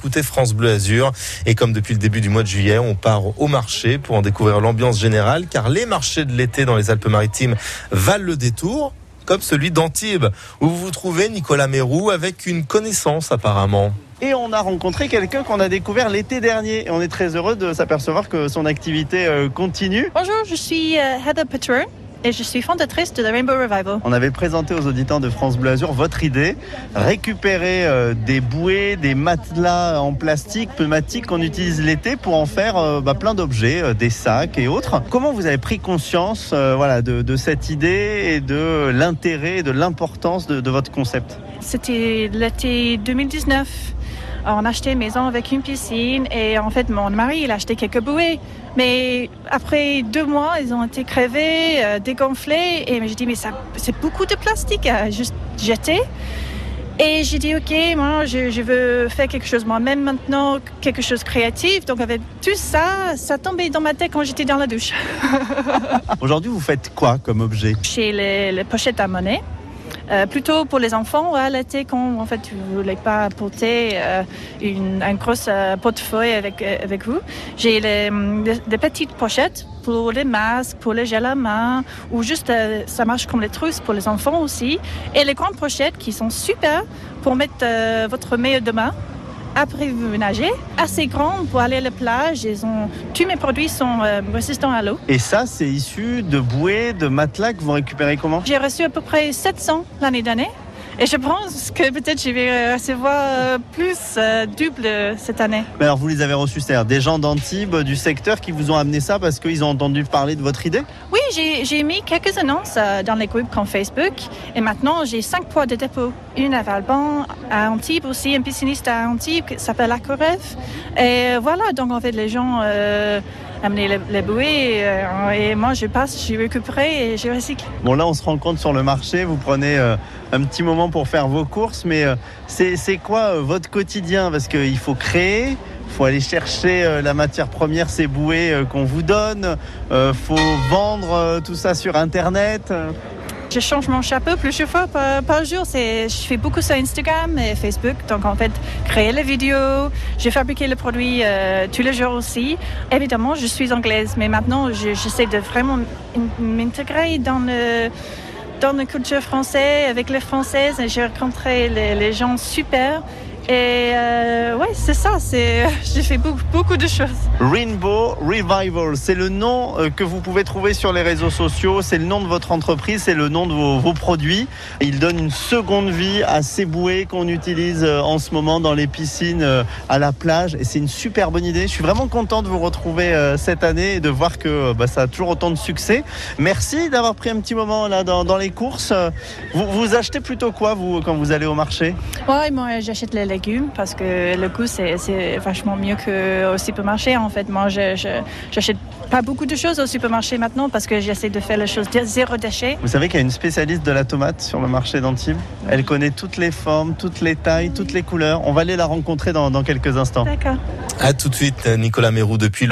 écoutez France Bleu Azur. Et comme depuis le début du mois de juillet, on part au marché pour en découvrir l'ambiance générale, car les marchés de l'été dans les Alpes-Maritimes valent le détour comme celui d'Antibes, où vous vous trouvez, Nicolas Mérou, avec une connaissance apparemment et on a rencontré quelqu'un qu'on a découvert l'été dernier. Et on est très heureux de s'apercevoir que son activité euh, continue. Bonjour, je suis euh, Heather Paturn et je suis fondatrice de la Rainbow Revival. On avait présenté aux auditeurs de France Bleu Azur votre idée, récupérer euh, des bouées, des matelas en plastique pneumatiques qu'on utilise l'été pour en faire bah, plein d'objets, des sacs et autres. Comment vous avez pris conscience voilà, de, cette idée et de l'intérêt et de l'importance de, de votre concept? C'était l'été 2019 on a acheté une maison avec une piscine et en fait mon mari il a acheté quelques bouées. Mais après deux mois, ils ont été crevés, euh, dégonflés et je dis mais ça c'est beaucoup de plastique à juste jeter. Et j'ai dit, OK, moi, je, veux faire quelque chose moi-même maintenant, quelque chose de créatif. Donc, avec tout ça, ça tombait dans ma tête quand j'étais dans la douche. Aujourd'hui, vous faites quoi comme objet? Chez les, les pochettes à monnaie. Euh, plutôt pour les enfants à l'été quand en fait vous voulez pas porter euh, une, un gros euh, portefeuille avec avec vous. J'ai des petites pochettes pour les masques, pour les gels à main ou juste ça marche comme les trousses pour les enfants aussi et les grandes pochettes qui sont super pour mettre votre meilleur de main après vous nager, assez grand pour aller à la plage. Ils ont, tous mes produits sont euh, résistants à l'eau. Et ça, c'est issu de bouées, de matelas que vous récupérez comment? J'ai reçu à peu près 700 l'année dernière. Et je pense que peut-être je vais recevoir euh, plus, euh, double cette année. Mais alors vous les avez reçus, c'est-à-dire des gens d'Antibes, du secteur qui vous ont amené ça parce qu'ils ont entendu parler de votre idée? J'ai mis quelques annonces euh, dans les groupes comme Facebook. Et maintenant, j'ai cinq poids de dépôt. Une à Valbon, à Antibes aussi, un pisciniste à Antibes qui s'appelle Akorev. Et voilà, donc en fait, les gens amener les, bouées. Euh, et moi, je passe, je récupère et je recycle. Bon, là, on se rend compte sur le marché, vous prenez euh, un petit moment pour faire vos courses, mais euh, c'est quoi votre quotidien? Parce qu'il faut créer, il faut aller chercher la matière première, ces bouées qu'on vous donne, il faut vendre tout ça sur Internet. Je change mon chapeau plusieurs fois par, jour. je fais beaucoup sur Instagram et Facebook. Donc, en fait, créer les vidéos. J'ai fabriqué le produit euh, tous les jours aussi. Évidemment, je suis anglaise, mais maintenant, j'essaie de vraiment m'intégrer dans le dans la culture française, avec les Françaises. J'ai rencontré les gens super. Et euh, ouais, c'est ça. C'est j'ai fait beaucoup, beaucoup de choses. Rainbow Revival, c'est le nom euh, que vous pouvez trouver sur les réseaux sociaux. C'est le nom de votre entreprise, c'est le nom de vos, produits. Il donne une seconde vie à ces bouées qu'on utilise euh, en ce moment dans les piscines à la plage. Et c'est une super bonne idée. Je suis vraiment content de vous retrouver cette année et de voir que bah, ça a toujours autant de succès. Merci d'avoir pris un petit moment là dans, les courses. Vous, vous, achetez plutôt quoi vous quand vous allez au marché? Ouais, moi j'achète les parce que le goût c'est vachement mieux qu'au supermarché en fait. Moi je, j'achète pas beaucoup de choses au supermarché maintenant parce que j'essaie de faire les choses zéro déchet. Vous savez qu'il y a une spécialiste de la tomate sur le marché d'Antibes. Elle connaît toutes les formes, toutes les tailles, toutes les couleurs. On va aller la rencontrer dans, dans quelques instants. D'accord. À tout de suite Nicolas Mérou depuis